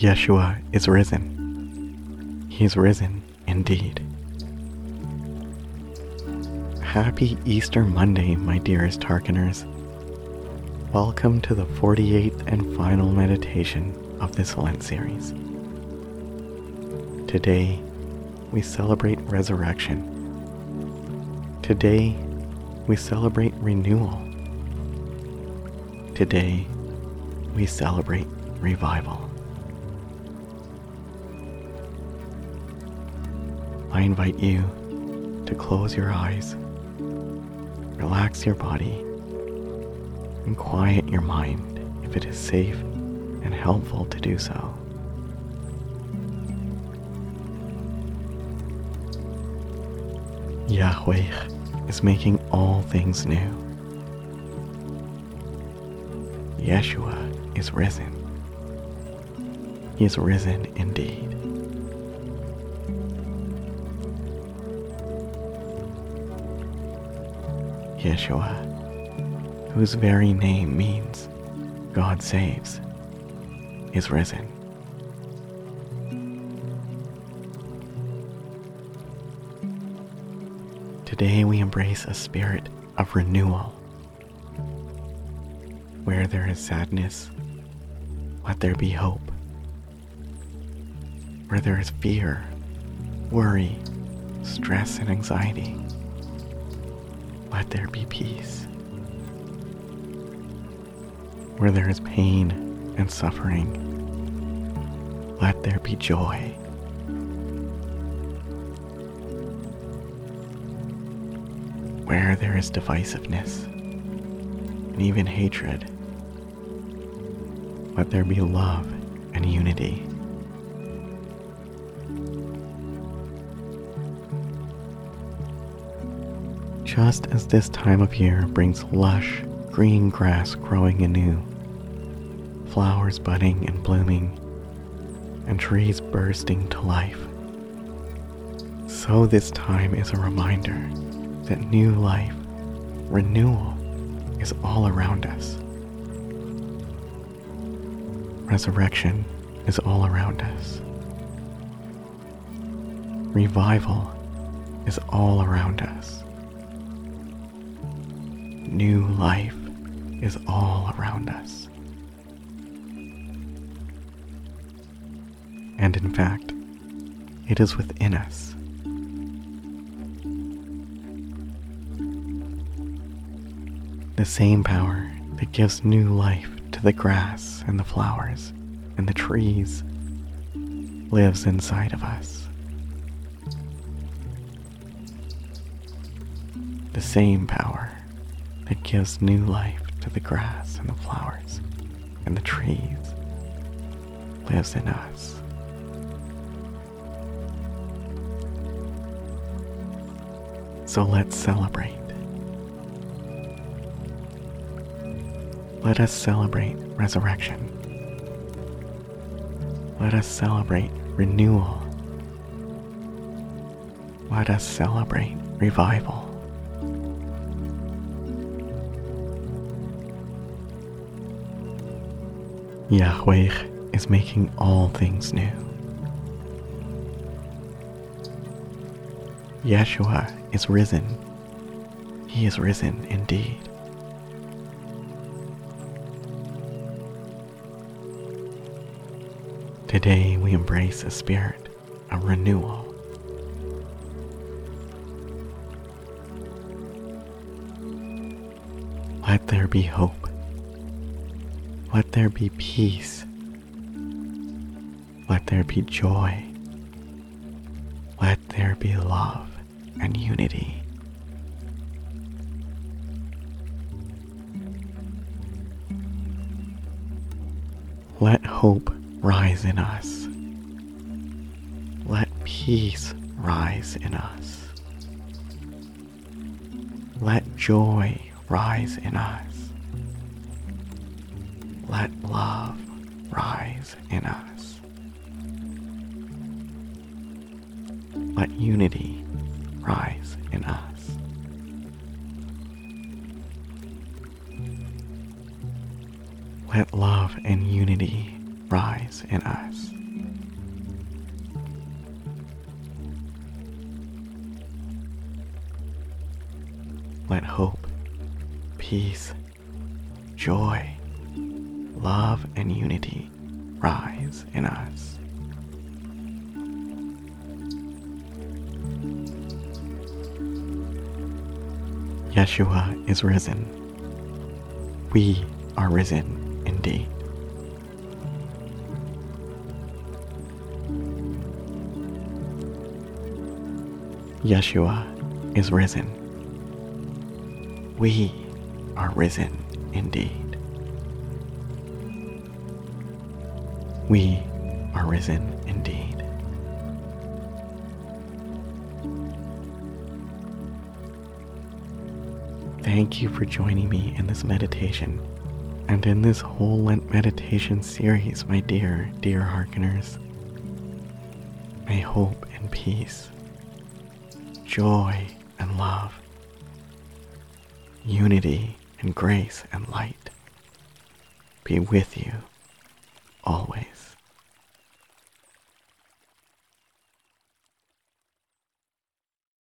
Yeshua is risen. He is risen indeed. Happy Easter Monday, my dearest Hearkeners. Welcome to the 48th and final meditation of this Lent series. Today, we celebrate resurrection. Today, we celebrate renewal. Today, we celebrate revival. I invite you to close your eyes, relax your body, and quiet your mind if it is safe and helpful to do so. Yahweh is making all things new. Yeshua is risen. He is risen indeed. Yeshua, whose very name means God saves, is risen. Today we embrace a spirit of renewal. Where there is sadness, let there be hope. Where there is fear, worry, stress, and anxiety, let there be peace. Where there is pain and suffering, let there be joy. Where there is divisiveness and even hatred, let there be love and unity. Just as this time of year brings lush green grass growing anew, flowers budding and blooming, and trees bursting to life, so this time is a reminder that new life, renewal, is all around us. Resurrection is all around us. Revival is all around us. New life is all around us. And in fact, it is within us. The same power that gives new life to the grass and the flowers and the trees lives inside of us. The same power that gives new life to the grass and the flowers and the trees lives in us. So let's celebrate. Let us celebrate resurrection. Let us celebrate renewal. Let us celebrate revival. Yahweh is making all things new. Yeshua is risen. He is risen indeed. Today we embrace a spirit of renewal. Let there be hope. Let there be peace. Let there be joy. Let there be love and unity. Let hope rise in us. Let peace rise in us. Let joy rise in us. Let love rise in us. Let unity rise in us. Let love and unity rise in us. Let hope, peace, joy, love, and unity rise in us. Yeshua is risen. We are risen indeed. Yeshua is risen. We are risen indeed. We are risen indeed. Thank you for joining me in this meditation and in this whole Lent meditation series, my dear, dear hearkeners. May hope and peace, joy and love, unity and grace and light be with you always.